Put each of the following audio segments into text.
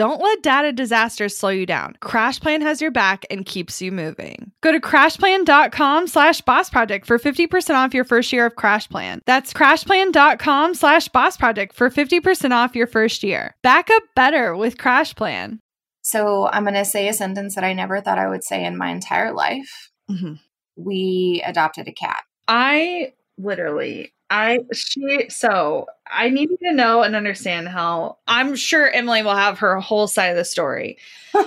Don't let data disasters slow you down. CrashPlan has your back and keeps you moving. Go to crashplan.com slash boss project for 50% off your first year of CrashPlan. That's crashplan.com slash boss project for 50% off your first year. Back up better with CrashPlan. So I'm going to say a sentence that I never thought I would say in my entire life. Mm-hmm. We adopted a cat. I literally I she so I need you to know and understand how I'm sure Emily will have her whole side of the story.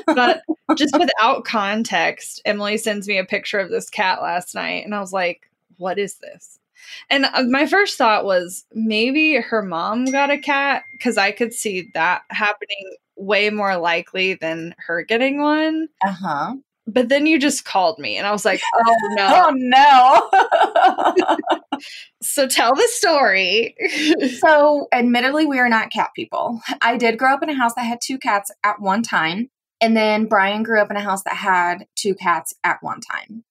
But just without context, Emily sends me a picture of this cat last night and I was like, "What is this?" And uh, my first thought was maybe her mom got a cat cuz I could see that happening way more likely than her getting one. Uh-huh. But then you just called me and I was like, "Oh no." oh no. So tell the story. so, admittedly, we are not cat people. I did grow up in a house that had two cats at one time. And then Brian grew up in a house that had two cats at one time.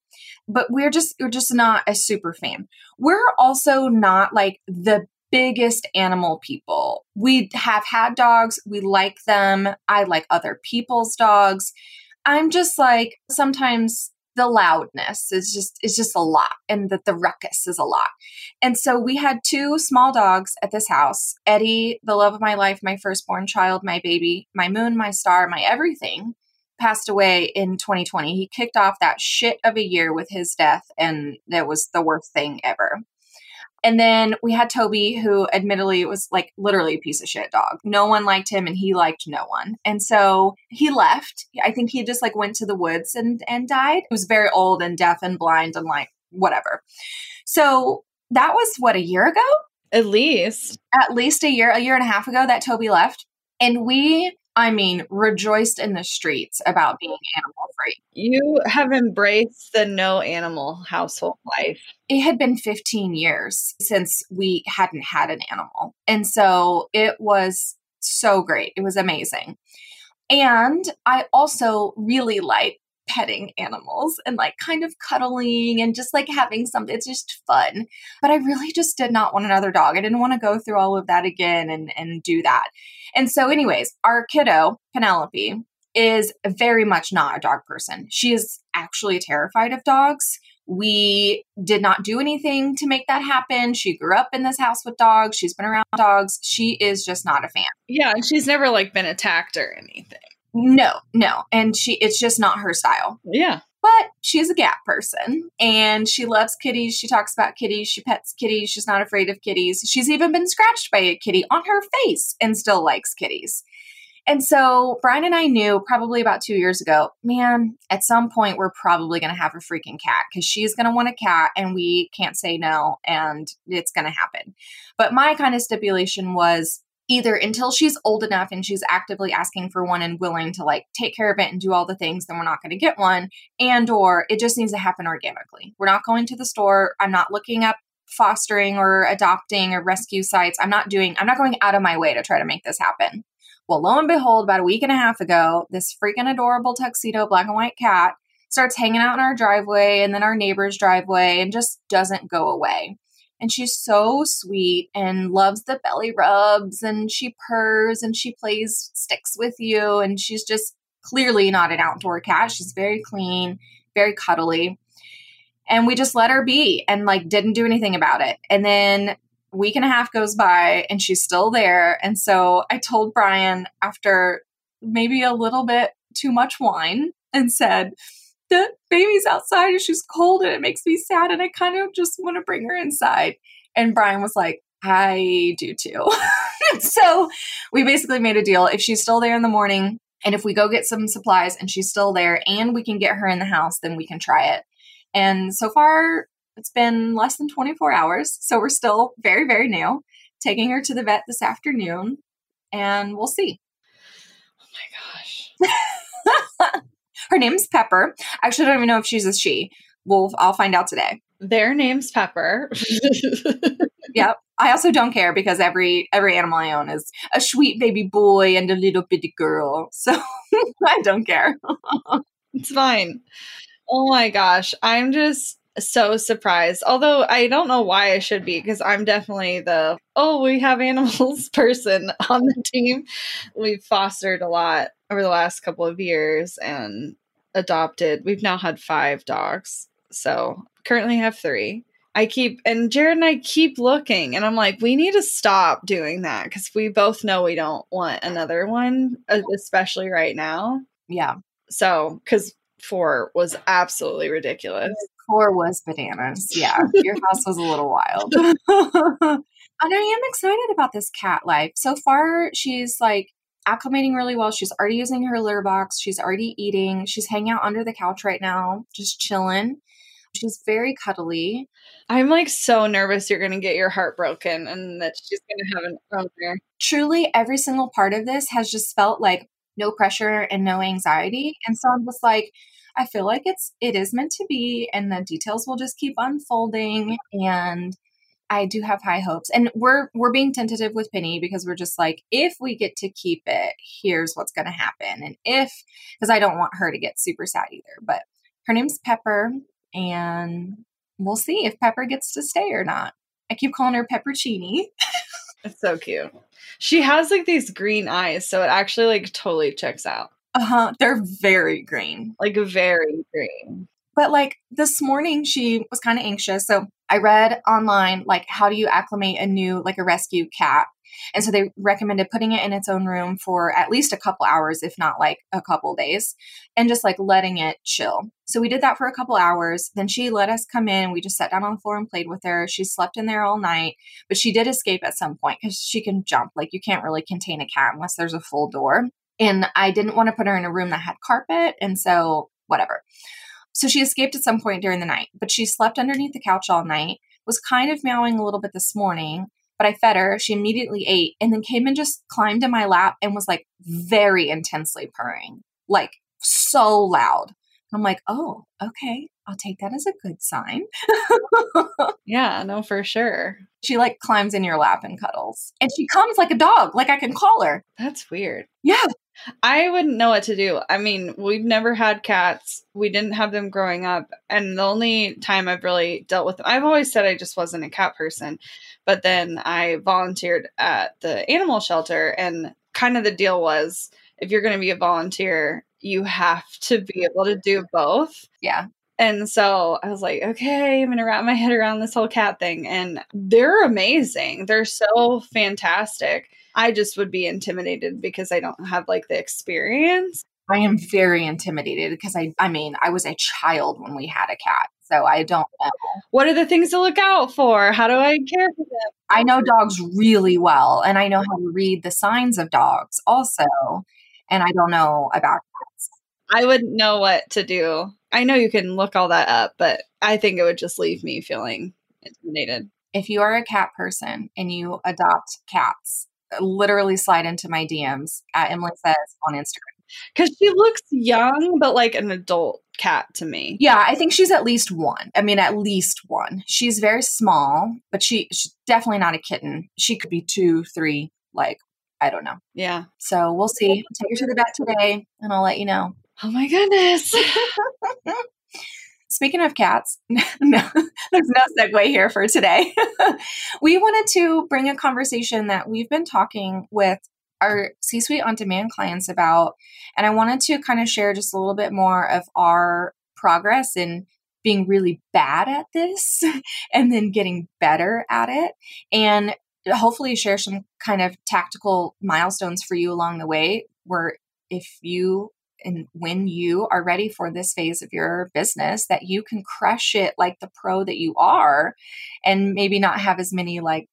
But we're just we're just not a super fan. We're also not like the biggest animal people. We have had dogs, we like them. I like other people's dogs. I'm just like sometimes the loudness is just is just a lot and that the ruckus is a lot. And so we had two small dogs at this house. Eddie the love of my life my firstborn child my baby my moon my star my everything passed away in 2020 he kicked off that shit of a year with his death and it was the worst thing ever and then we had Toby, who admittedly was like literally a piece of shit dog. No one liked him and he liked no one. And so he left. I think he just like went to the woods and, and died. He was very old and deaf and blind and like whatever. So that was what, a year ago? At least. At least a year, a year and a half ago that Toby left. And we I mean, rejoiced in the streets about being animal free. You have embraced the no animal household life. It had been 15 years since we hadn't had an animal. And so it was so great. It was amazing. And I also really like petting animals and like kind of cuddling and just like having something. It's just fun. But I really just did not want another dog. I didn't want to go through all of that again and, and do that. And so, anyways, our kiddo, Penelope, is very much not a dog person. She is actually terrified of dogs. We did not do anything to make that happen. She grew up in this house with dogs. She's been around dogs. She is just not a fan. Yeah, and she's never like been attacked or anything. No, no. And she it's just not her style. Yeah. But she's a cat person and she loves kitties. She talks about kitties. She pets kitties. She's not afraid of kitties. She's even been scratched by a kitty on her face and still likes kitties. And so Brian and I knew probably about two years ago, man, at some point we're probably going to have a freaking cat because she's going to want a cat and we can't say no and it's going to happen. But my kind of stipulation was either until she's old enough and she's actively asking for one and willing to like take care of it and do all the things then we're not going to get one. And or it just needs to happen organically. We're not going to the store. I'm not looking up fostering or adopting or rescue sites. I'm not doing i'm not going out of my way to try to make this happen. Well lo and behold about a week and a half ago this freaking adorable tuxedo black and white cat starts hanging out in our driveway and then our neighbor's driveway and just doesn't go away. And she's so sweet and loves the belly rubs and she purrs and she plays sticks with you. And she's just clearly not an outdoor cat. She's very clean, very cuddly. And we just let her be and like didn't do anything about it. And then week and a half goes by and she's still there. And so I told Brian after maybe a little bit too much wine and said, the baby's outside and she's cold and it makes me sad and I kind of just want to bring her inside. And Brian was like, I do too. so we basically made a deal. If she's still there in the morning and if we go get some supplies and she's still there and we can get her in the house, then we can try it. And so far, it's been less than 24 hours. So we're still very, very new. Taking her to the vet this afternoon and we'll see. Oh my gosh. Her name's Pepper. Actually, I actually don't even know if she's a she. We'll I'll find out today. Their name's Pepper. yep. I also don't care because every every animal I own is a sweet baby boy and a little bitty girl. So I don't care. it's fine. Oh my gosh. I'm just so surprised. Although I don't know why I should be because I'm definitely the oh, we have animals person on the team. We've fostered a lot over the last couple of years and adopted. We've now had five dogs. So currently have three. I keep, and Jared and I keep looking, and I'm like, we need to stop doing that because we both know we don't want another one, uh, especially right now. Yeah. So, because four was absolutely ridiculous. Four was bananas. Yeah. Your house was a little wild. and I am excited about this cat life. So far, she's like, acclimating really well. She's already using her litter box. She's already eating. She's hanging out under the couch right now, just chilling. She's very cuddly. I'm like so nervous you're going to get your heart broken and that she's going to have an owner. Truly, every single part of this has just felt like no pressure and no anxiety. And so I'm just like, I feel like it's it is meant to be and the details will just keep unfolding and I do have high hopes. And we're we're being tentative with Penny because we're just like if we get to keep it, here's what's going to happen. And if because I don't want her to get super sad either, but her name's Pepper and we'll see if Pepper gets to stay or not. I keep calling her Peppercini. it's so cute. She has like these green eyes, so it actually like totally checks out. Uh-huh. They're very green. Like very green. But like this morning she was kind of anxious. So I read online like how do you acclimate a new like a rescue cat. And so they recommended putting it in its own room for at least a couple hours, if not like a couple days, and just like letting it chill. So we did that for a couple hours. Then she let us come in. We just sat down on the floor and played with her. She slept in there all night, but she did escape at some point because she can jump. Like you can't really contain a cat unless there's a full door. And I didn't want to put her in a room that had carpet. And so, whatever. So she escaped at some point during the night, but she slept underneath the couch all night, was kind of meowing a little bit this morning, but I fed her. She immediately ate and then came and just climbed in my lap and was like very intensely purring, like so loud. I'm like, oh, okay. I'll take that as a good sign. yeah, no, for sure. She like climbs in your lap and cuddles. And she comes like a dog, like I can call her. That's weird. Yeah. I wouldn't know what to do. I mean, we've never had cats. We didn't have them growing up. And the only time I've really dealt with them, I've always said I just wasn't a cat person. But then I volunteered at the animal shelter. And kind of the deal was if you're going to be a volunteer, you have to be able to do both. Yeah. And so I was like, okay, I'm going to wrap my head around this whole cat thing. And they're amazing. They're so fantastic. I just would be intimidated because I don't have like the experience. I am very intimidated because I I mean, I was a child when we had a cat. So I don't know. Oh, what are the things to look out for? How do I care for them? I know dogs really well and I know how to read the signs of dogs also. And I don't know about cats. I wouldn't know what to do. I know you can look all that up, but I think it would just leave me feeling intimidated. If you are a cat person and you adopt cats, literally slide into my DMs at Emily Says on Instagram. Because she looks young, but like an adult cat to me. Yeah, I think she's at least one. I mean, at least one. She's very small, but she, she's definitely not a kitten. She could be two, three, like, I don't know. Yeah. So we'll see. I'll take her to the vet today and I'll let you know. Oh my goodness. Speaking of cats, no, there's no segue here for today. we wanted to bring a conversation that we've been talking with our C suite on demand clients about. And I wanted to kind of share just a little bit more of our progress in being really bad at this and then getting better at it. And hopefully share some kind of tactical milestones for you along the way where if you and when you are ready for this phase of your business that you can crush it like the pro that you are and maybe not have as many like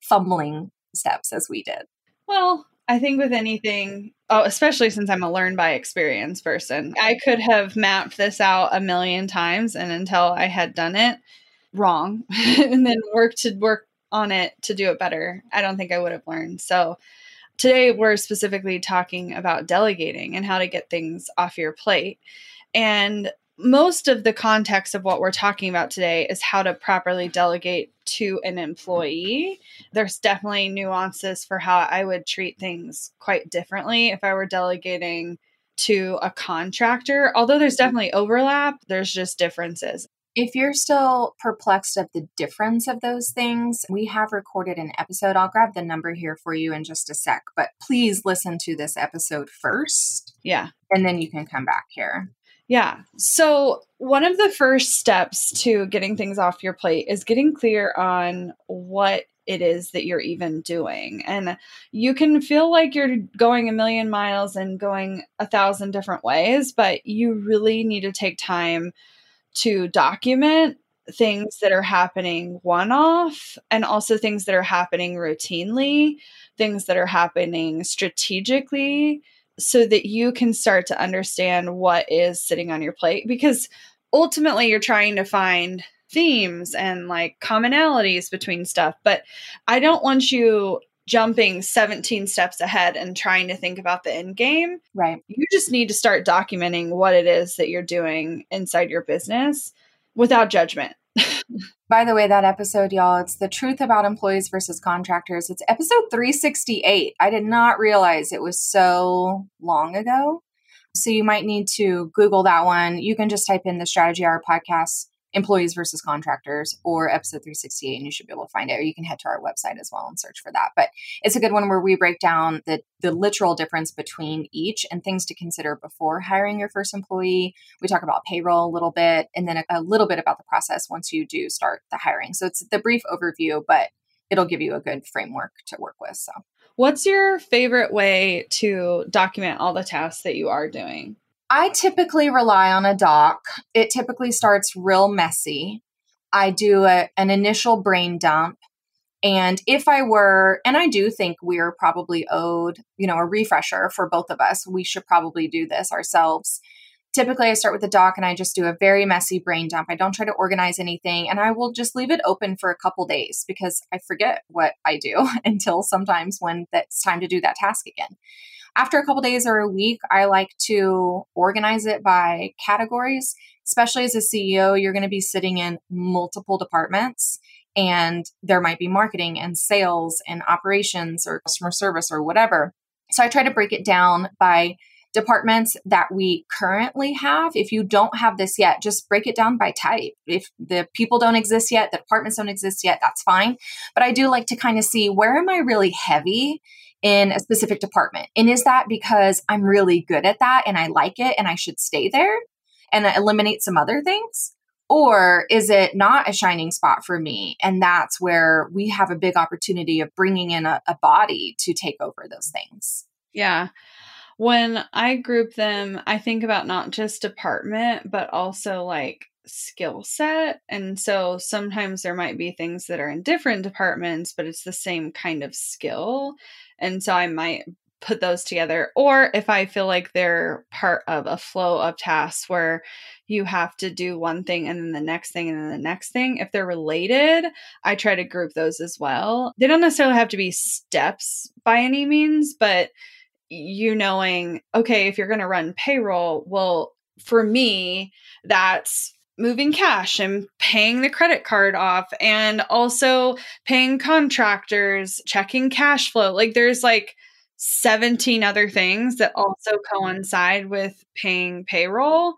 fumbling steps as we did. Well, I think with anything, oh, especially since I'm a learn by experience person, I could have mapped this out a million times and until I had done it wrong and then worked to work on it to do it better, I don't think I would have learned. So Today, we're specifically talking about delegating and how to get things off your plate. And most of the context of what we're talking about today is how to properly delegate to an employee. There's definitely nuances for how I would treat things quite differently if I were delegating to a contractor. Although there's mm-hmm. definitely overlap, there's just differences. If you're still perplexed of the difference of those things, we have recorded an episode. I'll grab the number here for you in just a sec, but please listen to this episode first. Yeah. And then you can come back here. Yeah. So, one of the first steps to getting things off your plate is getting clear on what it is that you're even doing. And you can feel like you're going a million miles and going a thousand different ways, but you really need to take time to document things that are happening one off and also things that are happening routinely, things that are happening strategically, so that you can start to understand what is sitting on your plate. Because ultimately, you're trying to find themes and like commonalities between stuff. But I don't want you jumping 17 steps ahead and trying to think about the end game. Right. You just need to start documenting what it is that you're doing inside your business without judgment. By the way, that episode, y'all, it's the truth about employees versus contractors. It's episode 368. I did not realize it was so long ago. So you might need to Google that one. You can just type in the Strategy Hour podcast employees versus contractors or episode 368 and you should be able to find it or you can head to our website as well and search for that. But it's a good one where we break down the the literal difference between each and things to consider before hiring your first employee. We talk about payroll a little bit and then a, a little bit about the process once you do start the hiring. So it's the brief overview but it'll give you a good framework to work with so. What's your favorite way to document all the tasks that you are doing I typically rely on a doc. It typically starts real messy. I do a, an initial brain dump. And if I were, and I do think we're probably owed, you know, a refresher for both of us, we should probably do this ourselves. Typically, I start with the doc and I just do a very messy brain dump. I don't try to organize anything and I will just leave it open for a couple days because I forget what I do until sometimes when it's time to do that task again. After a couple days or a week, I like to organize it by categories. Especially as a CEO, you're going to be sitting in multiple departments and there might be marketing and sales and operations or customer service or whatever. So I try to break it down by departments that we currently have. If you don't have this yet, just break it down by type. If the people don't exist yet, the departments don't exist yet, that's fine. But I do like to kind of see where am I really heavy in a specific department? And is that because I'm really good at that and I like it and I should stay there and eliminate some other things? Or is it not a shining spot for me? And that's where we have a big opportunity of bringing in a, a body to take over those things. Yeah. When I group them, I think about not just department, but also like skill set. And so sometimes there might be things that are in different departments, but it's the same kind of skill. And so I might put those together. Or if I feel like they're part of a flow of tasks where you have to do one thing and then the next thing and then the next thing, if they're related, I try to group those as well. They don't necessarily have to be steps by any means, but you knowing, okay, if you're going to run payroll, well, for me, that's moving cash and paying the credit card off and also paying contractors, checking cash flow. Like there's like 17 other things that also coincide with paying payroll.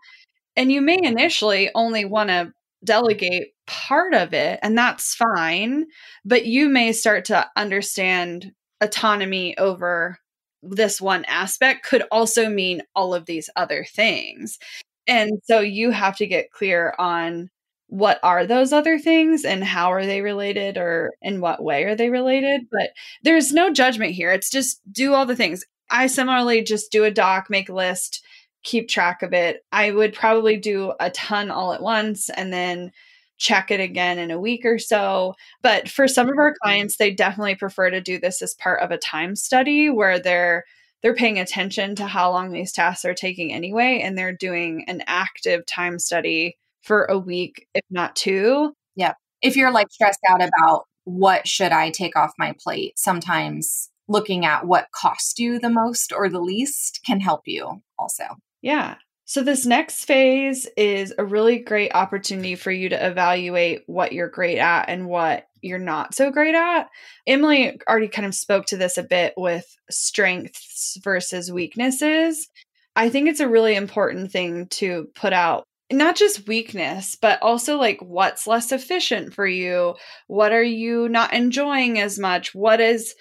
And you may initially only want to delegate part of it, and that's fine. But you may start to understand autonomy over this one aspect could also mean all of these other things. And so you have to get clear on what are those other things and how are they related or in what way are they related. But there's no judgment here. It's just do all the things. I similarly just do a doc, make a list, keep track of it. I would probably do a ton all at once and then check it again in a week or so. But for some of our mm-hmm. clients, they definitely prefer to do this as part of a time study where they're they're paying attention to how long these tasks are taking anyway and they're doing an active time study for a week if not two. Yeah. If you're like stressed out about what should I take off my plate, sometimes looking at what cost you the most or the least can help you also. Yeah. So, this next phase is a really great opportunity for you to evaluate what you're great at and what you're not so great at. Emily already kind of spoke to this a bit with strengths versus weaknesses. I think it's a really important thing to put out not just weakness, but also like what's less efficient for you? What are you not enjoying as much? What is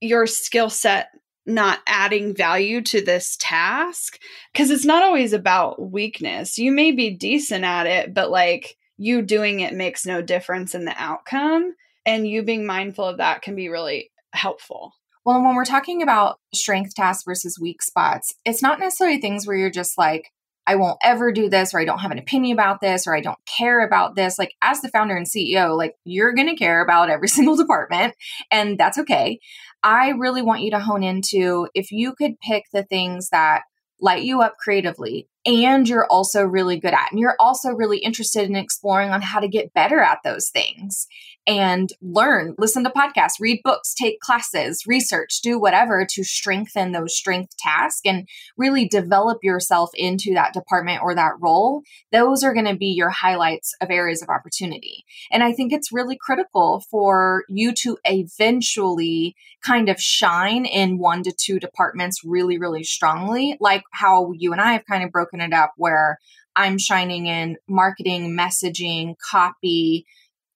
your skill set not adding value to this task because it's not always about weakness. You may be decent at it, but like you doing it makes no difference in the outcome. And you being mindful of that can be really helpful. Well, when we're talking about strength tasks versus weak spots, it's not necessarily things where you're just like, I won't ever do this, or I don't have an opinion about this, or I don't care about this. Like, as the founder and CEO, like, you're going to care about every single department, and that's okay. I really want you to hone into if you could pick the things that light you up creatively and you're also really good at and you're also really interested in exploring on how to get better at those things and learn listen to podcasts read books take classes research do whatever to strengthen those strength tasks and really develop yourself into that department or that role. Those are going to be your highlights of areas of opportunity. And i think it's really critical for you to eventually kind of shine in one to two departments really really strongly like how you and i have kind of broken it up where I'm shining in marketing, messaging, copy,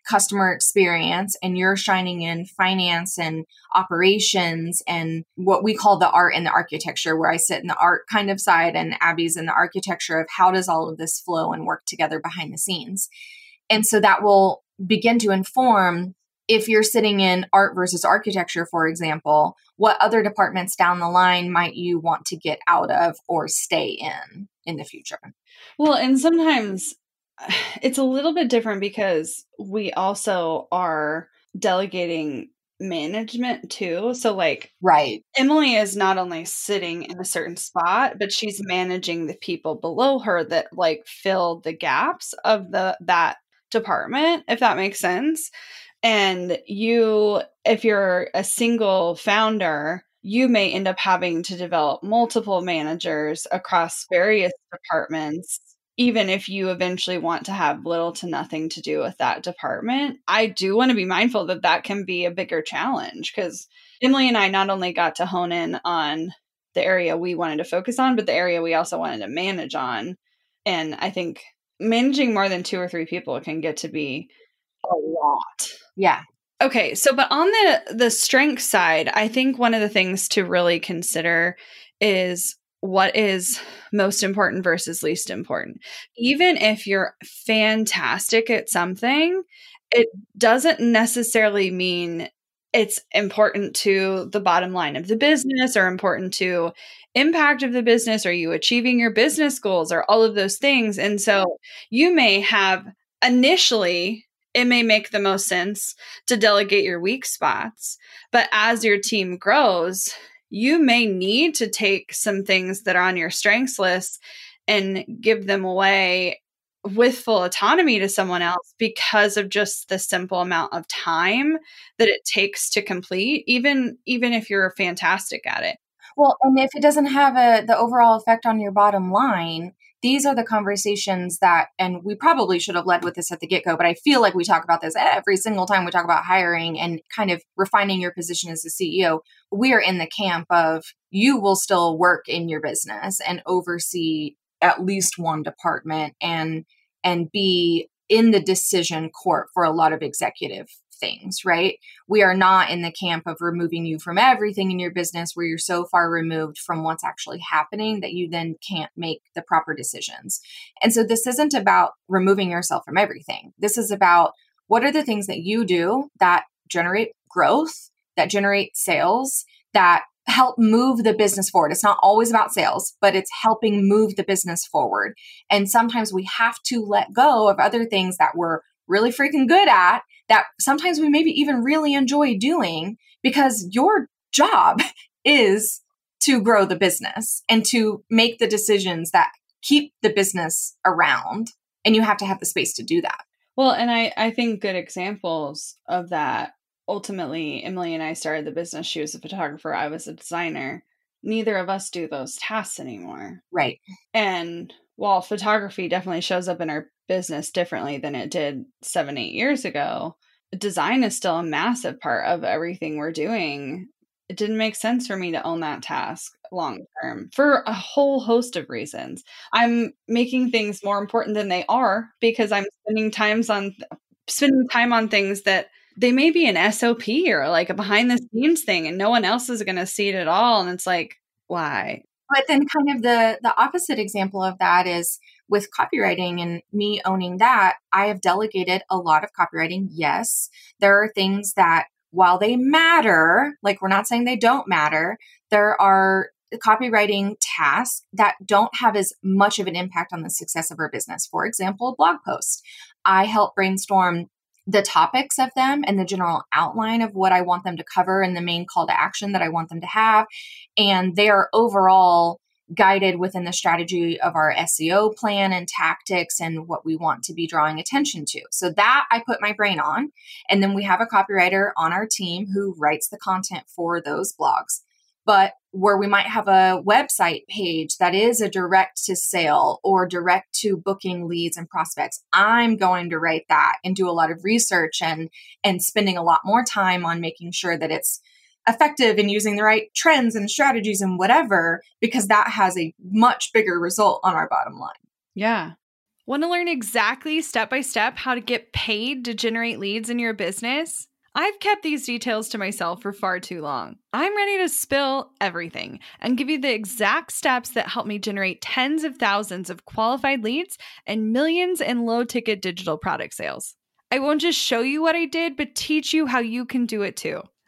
customer experience, and you're shining in finance and operations and what we call the art and the architecture, where I sit in the art kind of side and Abby's in the architecture of how does all of this flow and work together behind the scenes. And so that will begin to inform if you're sitting in art versus architecture, for example, what other departments down the line might you want to get out of or stay in in the future? Well, and sometimes it's a little bit different because we also are delegating management too. So like right. Emily is not only sitting in a certain spot, but she's managing the people below her that like fill the gaps of the that department, if that makes sense. And you, if you're a single founder, you may end up having to develop multiple managers across various departments, even if you eventually want to have little to nothing to do with that department. I do want to be mindful that that can be a bigger challenge because Emily and I not only got to hone in on the area we wanted to focus on, but the area we also wanted to manage on. And I think managing more than two or three people can get to be a lot. Yeah. Okay, so but on the the strength side, I think one of the things to really consider is what is most important versus least important. Even if you're fantastic at something, it doesn't necessarily mean it's important to the bottom line of the business or important to impact of the business or you achieving your business goals or all of those things and so you may have initially it may make the most sense to delegate your weak spots. But as your team grows, you may need to take some things that are on your strengths list and give them away with full autonomy to someone else because of just the simple amount of time that it takes to complete even even if you're fantastic at it. Well and if it doesn't have a the overall effect on your bottom line these are the conversations that, and we probably should have led with this at the get go, but I feel like we talk about this every single time we talk about hiring and kind of refining your position as a CEO. We are in the camp of you will still work in your business and oversee at least one department and and be in the decision court for a lot of executive things, right? We are not in the camp of removing you from everything in your business where you're so far removed from what's actually happening that you then can't make the proper decisions. And so this isn't about removing yourself from everything. This is about what are the things that you do that generate growth, that generate sales, that help move the business forward. It's not always about sales, but it's helping move the business forward. And sometimes we have to let go of other things that we're really freaking good at that sometimes we maybe even really enjoy doing because your job is to grow the business and to make the decisions that keep the business around. And you have to have the space to do that. Well, and I, I think good examples of that ultimately, Emily and I started the business. She was a photographer, I was a designer. Neither of us do those tasks anymore. Right. And while photography definitely shows up in our business differently than it did seven, eight years ago, design is still a massive part of everything we're doing. It didn't make sense for me to own that task long term for a whole host of reasons. I'm making things more important than they are because I'm spending times on spending time on things that they may be an SOP or like a behind the scenes thing and no one else is going to see it at all and it's like why? But then kind of the the opposite example of that is with copywriting and me owning that, I have delegated a lot of copywriting. Yes, there are things that while they matter, like we're not saying they don't matter, there are copywriting tasks that don't have as much of an impact on the success of our business. For example, a blog posts. I help brainstorm the topics of them and the general outline of what I want them to cover and the main call to action that I want them to have. And they are overall guided within the strategy of our SEO plan and tactics and what we want to be drawing attention to. So that I put my brain on. And then we have a copywriter on our team who writes the content for those blogs but where we might have a website page that is a direct to sale or direct to booking leads and prospects i'm going to write that and do a lot of research and and spending a lot more time on making sure that it's effective in using the right trends and strategies and whatever because that has a much bigger result on our bottom line yeah want to learn exactly step by step how to get paid to generate leads in your business I've kept these details to myself for far too long. I'm ready to spill everything and give you the exact steps that help me generate tens of thousands of qualified leads and millions in low ticket digital product sales. I won't just show you what I did, but teach you how you can do it too.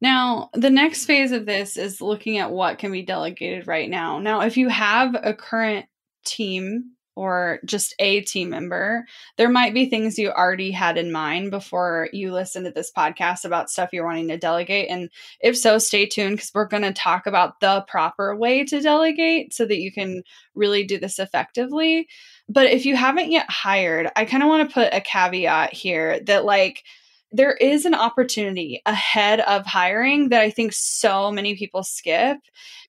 Now, the next phase of this is looking at what can be delegated right now. Now, if you have a current team or just a team member, there might be things you already had in mind before you listen to this podcast about stuff you're wanting to delegate. And if so, stay tuned because we're going to talk about the proper way to delegate so that you can really do this effectively. But if you haven't yet hired, I kind of want to put a caveat here that, like, there is an opportunity ahead of hiring that I think so many people skip.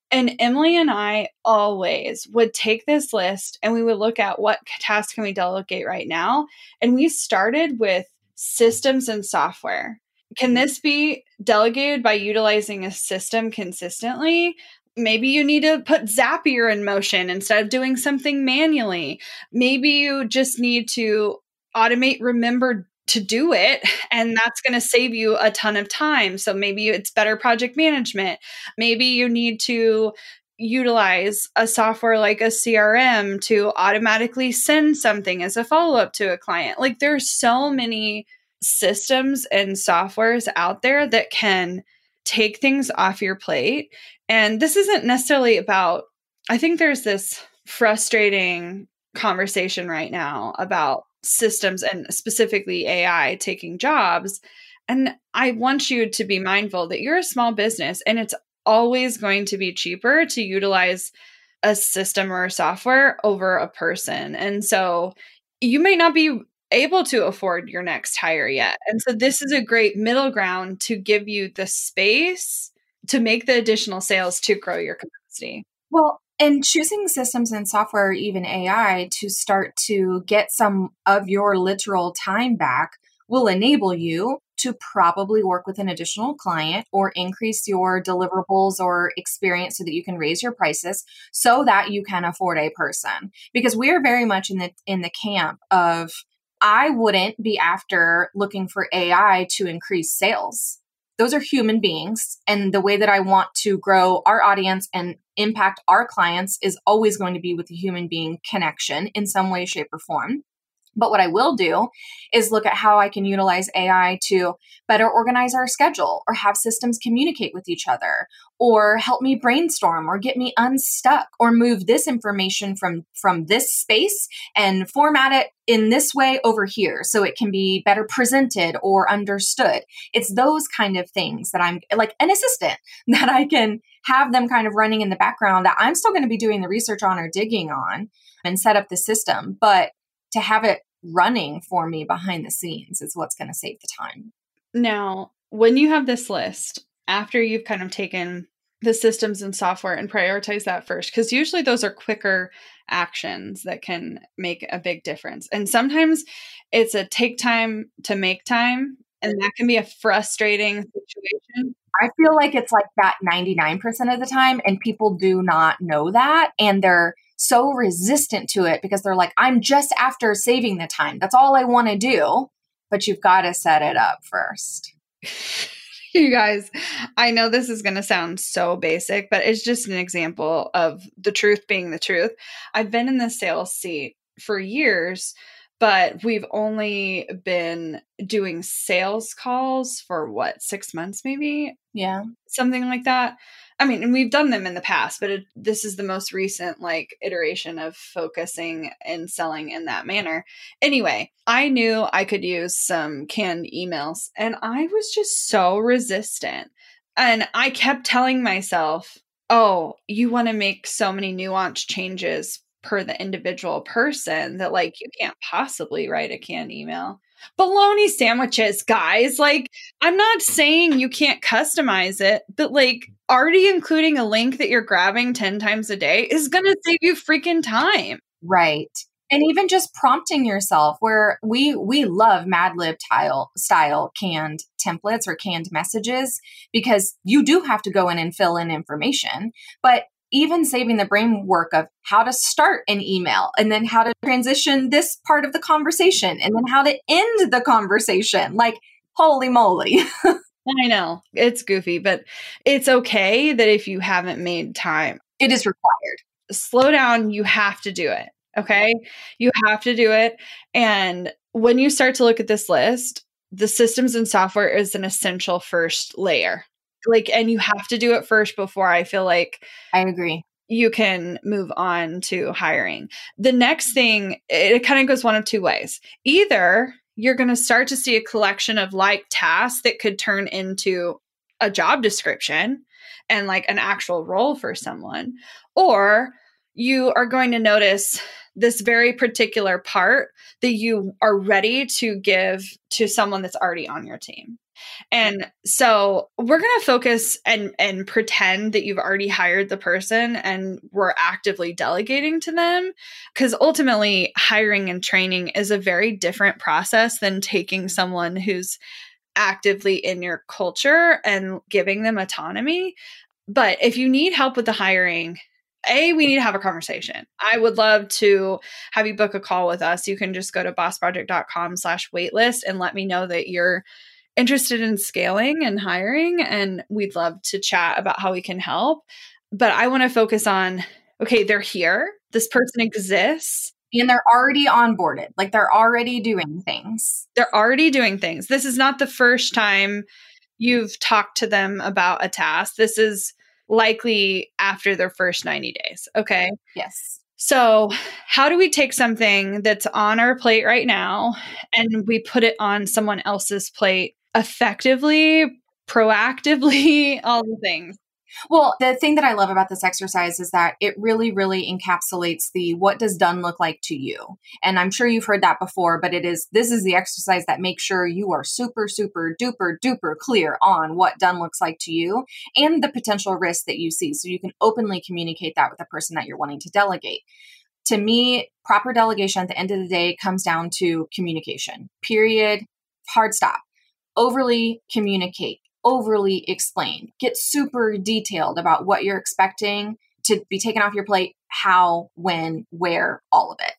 And Emily and I always would take this list and we would look at what tasks can we delegate right now. And we started with systems and software. Can this be delegated by utilizing a system consistently? Maybe you need to put Zapier in motion instead of doing something manually. Maybe you just need to automate remembered to do it and that's going to save you a ton of time. So maybe it's better project management. Maybe you need to utilize a software like a CRM to automatically send something as a follow up to a client. Like there's so many systems and softwares out there that can take things off your plate. And this isn't necessarily about i think there's this frustrating conversation right now about systems and specifically AI taking jobs. And I want you to be mindful that you're a small business and it's always going to be cheaper to utilize a system or a software over a person. And so you may not be able to afford your next hire yet. And so this is a great middle ground to give you the space to make the additional sales to grow your capacity. Well, and choosing systems and software, even AI, to start to get some of your literal time back will enable you to probably work with an additional client or increase your deliverables or experience so that you can raise your prices so that you can afford a person. Because we're very much in the in the camp of I wouldn't be after looking for AI to increase sales those are human beings. And the way that I want to grow our audience and impact our clients is always going to be with the human being connection in some way, shape, or form. But what I will do is look at how I can utilize AI to better organize our schedule or have systems communicate with each other or help me brainstorm or get me unstuck or move this information from from this space and format it in this way over here so it can be better presented or understood. It's those kind of things that I'm like an assistant that I can have them kind of running in the background that I'm still going to be doing the research on or digging on and set up the system, but to have it running for me behind the scenes is what's going to save the time. Now, when you have this list, after you've kind of taken the systems and software and prioritize that first, because usually those are quicker actions that can make a big difference. And sometimes it's a take time to make time, and that can be a frustrating situation. I feel like it's like that 99% of the time, and people do not know that. And they're so resistant to it because they're like, I'm just after saving the time. That's all I want to do. But you've got to set it up first. you guys, I know this is going to sound so basic, but it's just an example of the truth being the truth. I've been in the sales seat for years, but we've only been doing sales calls for what, six months maybe? Yeah. Something like that. I mean, and we've done them in the past, but it, this is the most recent like iteration of focusing and selling in that manner. Anyway, I knew I could use some canned emails and I was just so resistant. And I kept telling myself, oh, you want to make so many nuanced changes per the individual person that like you can't possibly write a canned email bologna sandwiches, guys. Like, I'm not saying you can't customize it, but like already including a link that you're grabbing 10 times a day is going to save you freaking time. Right. And even just prompting yourself where we we love Madlib tile style canned templates or canned messages because you do have to go in and fill in information. But even saving the brain work of how to start an email and then how to transition this part of the conversation and then how to end the conversation. Like, holy moly. I know it's goofy, but it's okay that if you haven't made time, it is required. Slow down. You have to do it. Okay. You have to do it. And when you start to look at this list, the systems and software is an essential first layer like and you have to do it first before I feel like I agree. You can move on to hiring. The next thing, it kind of goes one of two ways. Either you're going to start to see a collection of like tasks that could turn into a job description and like an actual role for someone, or you are going to notice this very particular part that you are ready to give to someone that's already on your team. And so we're going to focus and and pretend that you've already hired the person and we're actively delegating to them cuz ultimately hiring and training is a very different process than taking someone who's actively in your culture and giving them autonomy. But if you need help with the hiring, a we need to have a conversation i would love to have you book a call with us you can just go to bossproject.com slash waitlist and let me know that you're interested in scaling and hiring, and we'd love to chat about how we can help. But I want to focus on okay, they're here, this person exists. And they're already onboarded, like they're already doing things. They're already doing things. This is not the first time you've talked to them about a task. This is likely after their first 90 days. Okay. Yes. So, how do we take something that's on our plate right now and we put it on someone else's plate effectively, proactively, all the things. Well, the thing that I love about this exercise is that it really, really encapsulates the what does done look like to you. And I'm sure you've heard that before, but it is this is the exercise that makes sure you are super, super, duper, duper clear on what done looks like to you and the potential risks that you see. So you can openly communicate that with the person that you're wanting to delegate. To me, proper delegation at the end of the day comes down to communication, period, hard stop overly communicate, overly explain, get super detailed about what you're expecting to be taken off your plate, how, when, where, all of it.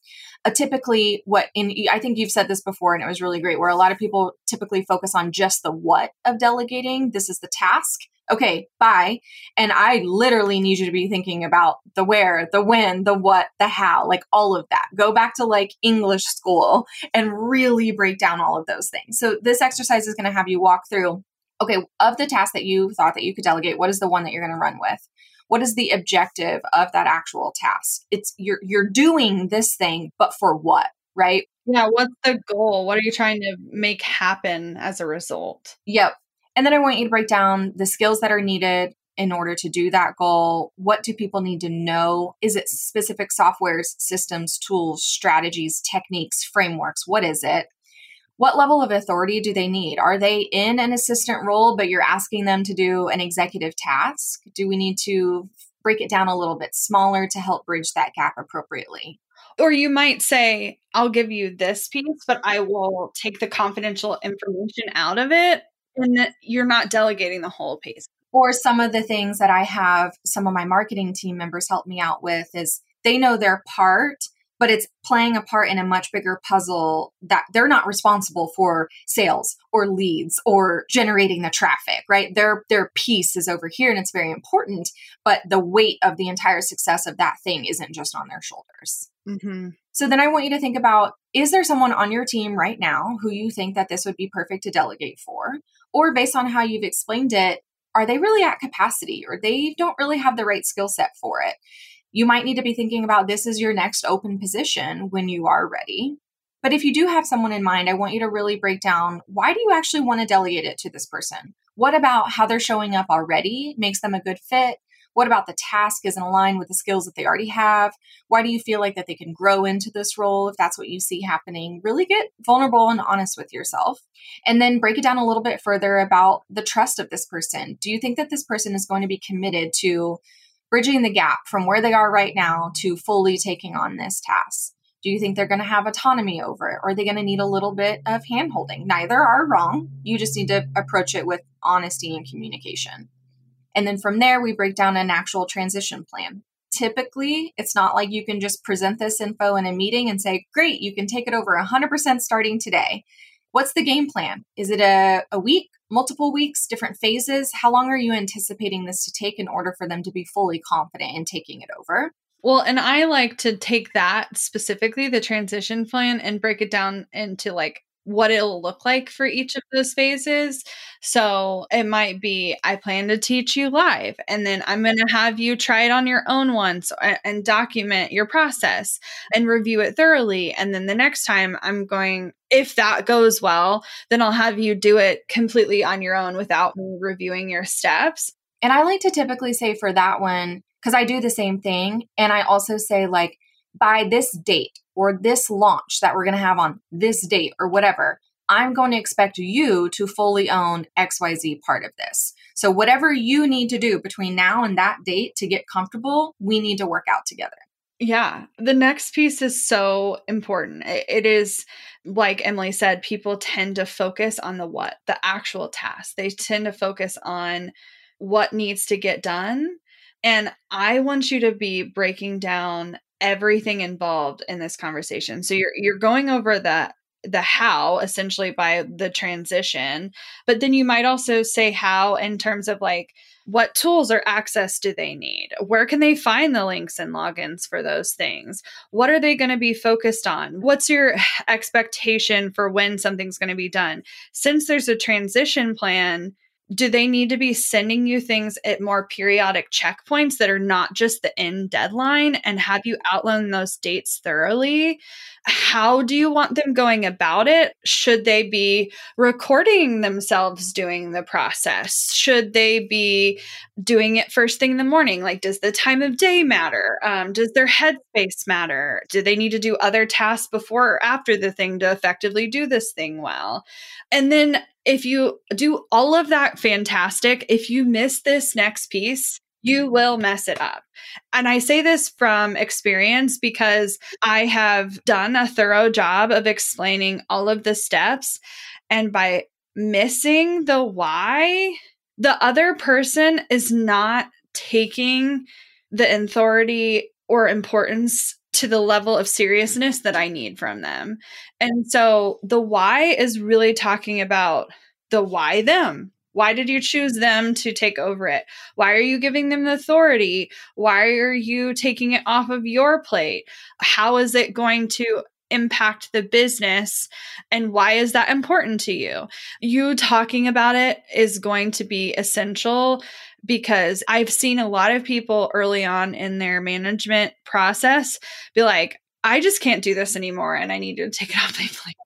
Uh, typically, what in I think you've said this before, and it was really great, where a lot of people typically focus on just the what of delegating. This is the task okay, bye. And I literally need you to be thinking about the where, the when, the what, the how, like all of that. Go back to like English school and really break down all of those things. So this exercise is going to have you walk through okay, of the task that you thought that you could delegate, what is the one that you're going to run with? What is the objective of that actual task? It's you're you're doing this thing, but for what, right? Yeah, what's the goal? What are you trying to make happen as a result? Yep. And then I want you to break down the skills that are needed in order to do that goal. What do people need to know? Is it specific softwares, systems, tools, strategies, techniques, frameworks? What is it? What level of authority do they need? Are they in an assistant role, but you're asking them to do an executive task? Do we need to break it down a little bit smaller to help bridge that gap appropriately? Or you might say, I'll give you this piece, but I will take the confidential information out of it and you're not delegating the whole piece. Or some of the things that I have some of my marketing team members help me out with is they know their part, but it's playing a part in a much bigger puzzle that they're not responsible for sales or leads or generating the traffic, right? Their their piece is over here and it's very important, but the weight of the entire success of that thing isn't just on their shoulders. Mm-hmm. So then I want you to think about is there someone on your team right now who you think that this would be perfect to delegate for? Or based on how you've explained it, are they really at capacity or they don't really have the right skill set for it? You might need to be thinking about this as your next open position when you are ready. But if you do have someone in mind, I want you to really break down why do you actually want to delegate it to this person? What about how they're showing up already makes them a good fit? What about the task isn't aligned with the skills that they already have? Why do you feel like that they can grow into this role if that's what you see happening? Really get vulnerable and honest with yourself. And then break it down a little bit further about the trust of this person. Do you think that this person is going to be committed to bridging the gap from where they are right now to fully taking on this task? Do you think they're going to have autonomy over it? Or are they going to need a little bit of handholding? Neither are wrong. You just need to approach it with honesty and communication. And then from there, we break down an actual transition plan. Typically, it's not like you can just present this info in a meeting and say, great, you can take it over 100% starting today. What's the game plan? Is it a, a week, multiple weeks, different phases? How long are you anticipating this to take in order for them to be fully confident in taking it over? Well, and I like to take that specifically, the transition plan, and break it down into like what it'll look like for each of those phases. So it might be I plan to teach you live, and then I'm going to have you try it on your own once and document your process and review it thoroughly. And then the next time I'm going, if that goes well, then I'll have you do it completely on your own without me reviewing your steps. And I like to typically say for that one, because I do the same thing. And I also say, like, by this date or this launch that we're going to have on this date or whatever, I'm going to expect you to fully own XYZ part of this. So, whatever you need to do between now and that date to get comfortable, we need to work out together. Yeah, the next piece is so important. It is, like Emylee said, people tend to focus on the what, the actual task. They tend to focus on what needs to get done. And I want you to be breaking down everything involved in this conversation. So you're you're going over the the how essentially by the transition, but then you might also say how in terms of like what tools or access do they need? Where can they find the links and logins for those things? What are they going to be focused on? What's your expectation for when something's going to be done? Since there's a transition plan, do they need to be sending you things at more periodic checkpoints that are not just the end deadline? And have you outlined those dates thoroughly how do you want them going about it? Should they be recording themselves doing the process? Should they be doing it first thing in the morning? Like does the time of day matter? Um, does their headspace matter? Do they need to do other tasks before or after the thing to effectively do this thing well? And then if you do all of that, fantastic. If you miss this next piece, you will mess it up. And I say this from experience because I have done a thorough job of explaining all of the steps. And by missing the why, the other person is not taking the authority or importance to the level of seriousness that I need from them. And so the why is really talking about the why them. Why did you choose them to take over it? Why are you giving them the authority? Why are you taking it off of your plate? How is it going to impact the business and why is that important to you? You talking about it is going to be essential because I've seen a lot of people early on in their management process be like, I just can't do this anymore and I need to take it off my plate.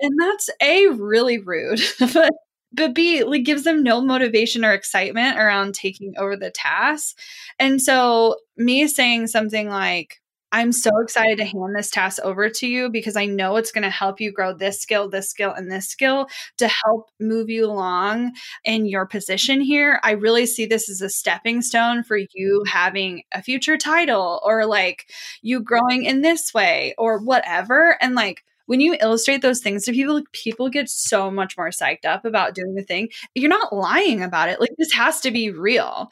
And that's A, really rude, but but B, like gives them no motivation or excitement around taking over the task. And so me saying something like, I'm so excited to hand this task over to you because I know it's going to help you grow this skill, this skill, and this skill to help move you along in your position here. I really see this as a stepping stone for you having a future title or like you growing in this way or whatever. And like, when you illustrate those things to people, people get so much more psyched up about doing the thing. You're not lying about it. Like this has to be real,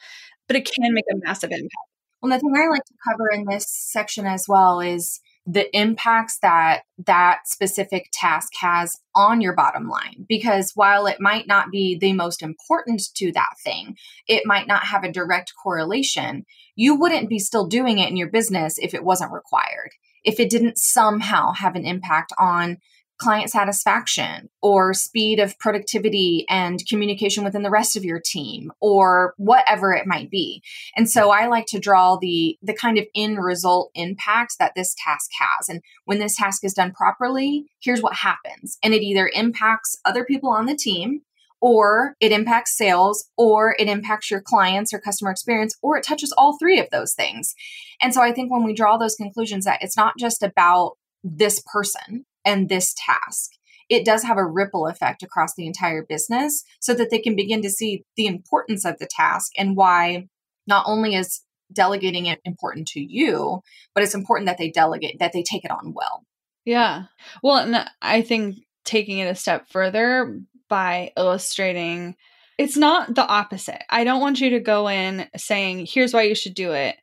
but it can make a massive impact. Well, the thing I like to cover in this section as well is the impacts that that specific task has on your bottom line. Because while it might not be the most important to that thing, it might not have a direct correlation. You wouldn't be still doing it in your business if it wasn't required, if it didn't somehow have an impact on client satisfaction or speed of productivity and communication within the rest of your team or whatever it might be. And so I like to draw the the kind of end result impact that this task has. And when this task is done properly, here's what happens. And it either impacts other people on the team or it impacts sales or it impacts your clients or customer experience or it touches all three of those things. And so I think when we draw those conclusions that it's not just about this person and this task. It does have a ripple effect across the entire business so that they can begin to see the importance of the task and why not only is delegating it important to you, but it's important that they delegate, that they take it on well. Yeah. Well, and I think taking it a step further by illustrating it's not the opposite. I don't want you to go in saying, here's why you should do it.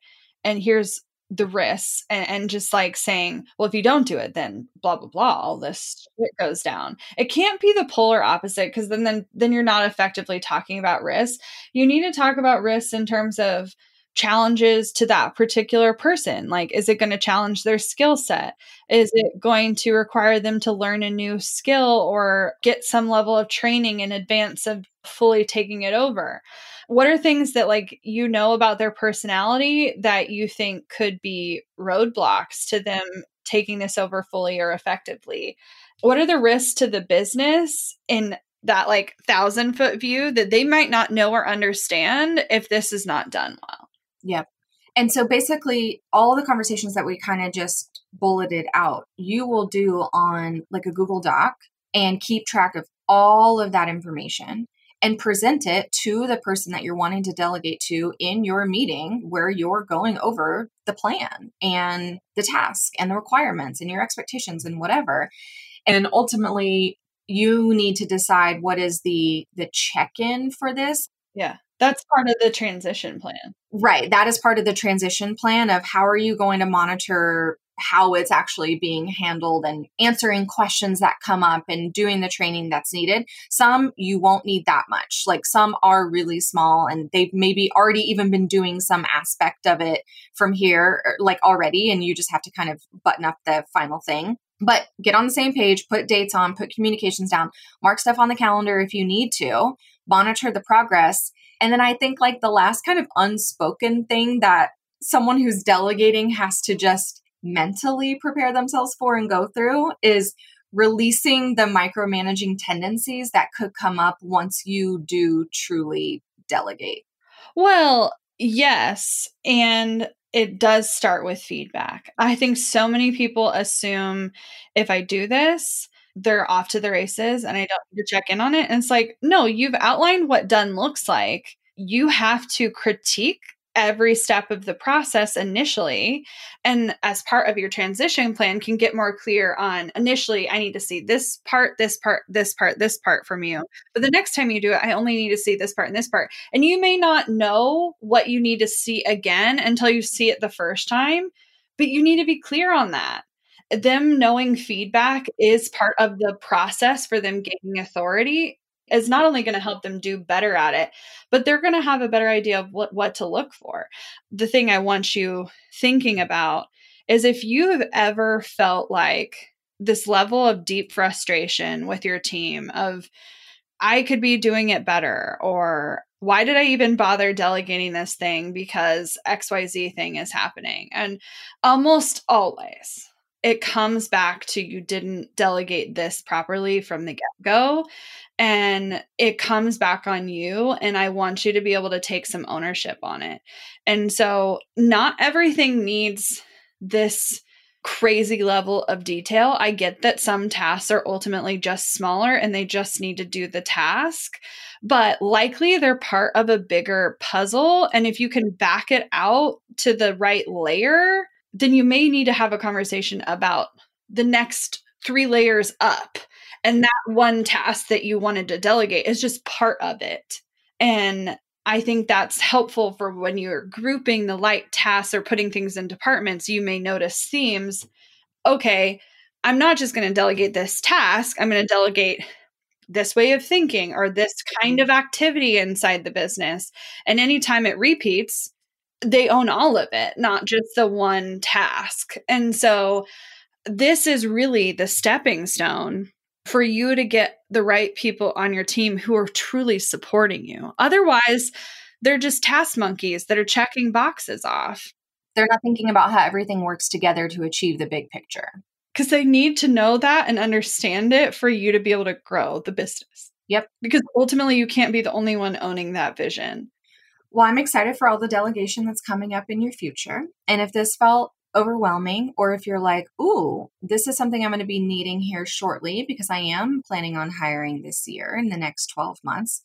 And here's the risks and, and, just like saying, well, if you don't do it, then blah blah blah, all this shit goes down. It can't be the polar opposite because then then then you're not effectively talking about risks. You need to talk about risks in terms of challenges to that particular person. Like, is it going to challenge their skill set? Is it going to require them to learn a new skill or get some level of training in advance of fully taking it over? what are things that like you know about their personality that you think could be roadblocks to them taking this over fully or effectively what are the risks to the business in that like thousand foot view that they might not know or understand if this is not done well yep and so basically all the conversations that we kind of just bulleted out you will do on like a google doc and keep track of all of that information and present it to the person that you're wanting to delegate to in your meeting where you're going over the plan and the task and the requirements and your expectations and whatever. And ultimately, you need to decide what is the the check-in for this. Yeah. That's part of the transition plan. Right. That is part of the transition plan of how are you going to monitor how it's actually being handled and answering questions that come up and doing the training that's needed. Some you won't need that much. Like some are really small and they've maybe already even been doing some aspect of it from here, er, like already, and you just have to kind of button up the final thing. But get on the same page, put dates on, put communications down, mark stuff on the calendar if you need to, monitor the progress. And then I think like the last kind of unspoken thing that someone who's delegating has to just mentally prepare themselves for and go through is releasing the micromanaging tendencies that could come up once you do truly delegate. Well, yes. And it does start with feedback. I think so many people assume if I do this, they're off to the races and I don't need to check in on it. And it's like, no, you've outlined what done looks like. You have to critique every step of the process initially and as part of your transition plan can get more clear on initially i need to see this part this part this part this part from you but the next time you do it i only need to see this part and this part and you may not know what you need to see again until you see it the first time but you need to be clear on that them knowing feedback is part of the process for them gaining authority is not only going to help them do better at it, but they're going to have a better idea of what, what to look for. The thing I want you thinking about is if you have ever felt like this level of deep frustration with your team of, I could be doing it better, or why did I even bother delegating this thing because XYZ thing is happening? And almost always, it comes back to you didn't delegate this properly from the get go and it comes back on you and i want you to be able to take some ownership on it. And so not everything needs this crazy level of detail. I get that some tasks are ultimately just smaller and they just need to do the task but likely they're part of a bigger puzzle and if you can back it out to the right layer then you may need to have a conversation about the next three layers up and that one task that you wanted to delegate is just part of it. And I think that's helpful for when you're grouping the light tasks or putting things in departments. You may notice themes. okay, I'm not just going to delegate this task, I'm going to delegate this way of thinking or this kind mm-hmm. of activity inside the business. And anytime it repeats, they own all of it, not just the one task. And so this is really the stepping stone for you to get the right people on your team who are truly supporting you. Otherwise, they're just task monkeys that are checking boxes off. They're not thinking about how everything works together to achieve the big picture. Because they need to know that and understand it for you to be able to grow the business. Yep. Because ultimately, you can't be the only one owning that vision. Well, I'm excited for all the delegation that's coming up in your future. And if this felt overwhelming, or if you're like, ooh, this is something I'm going to be needing here shortly because I am planning on hiring this year in the next 12 months,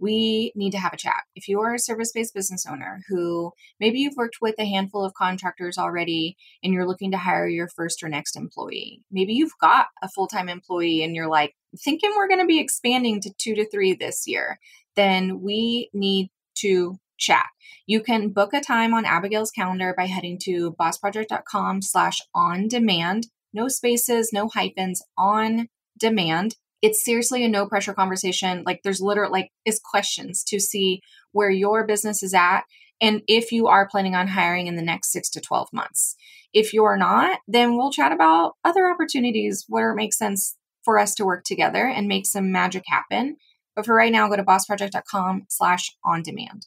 we need to have a chat. If you are a service based business owner who maybe you've worked with a handful of contractors already and you're looking to hire your first or next employee, maybe you've got a full time employee and you're like, thinking we're going to be expanding to two to three this year, then we need to chat. You can book a time on Abagail's calendar by heading to bossproject.com slash on demand. No spaces, no hyphens, on demand. It's seriously a no pressure conversation. Like there's literally like is questions to see where your business is at and if you are planning on hiring in the next six to 12 months. If you're not, then we'll chat about other opportunities where it makes sense for us to work together and make some magic happen. But for right now, go to bossproject.com slash on demand.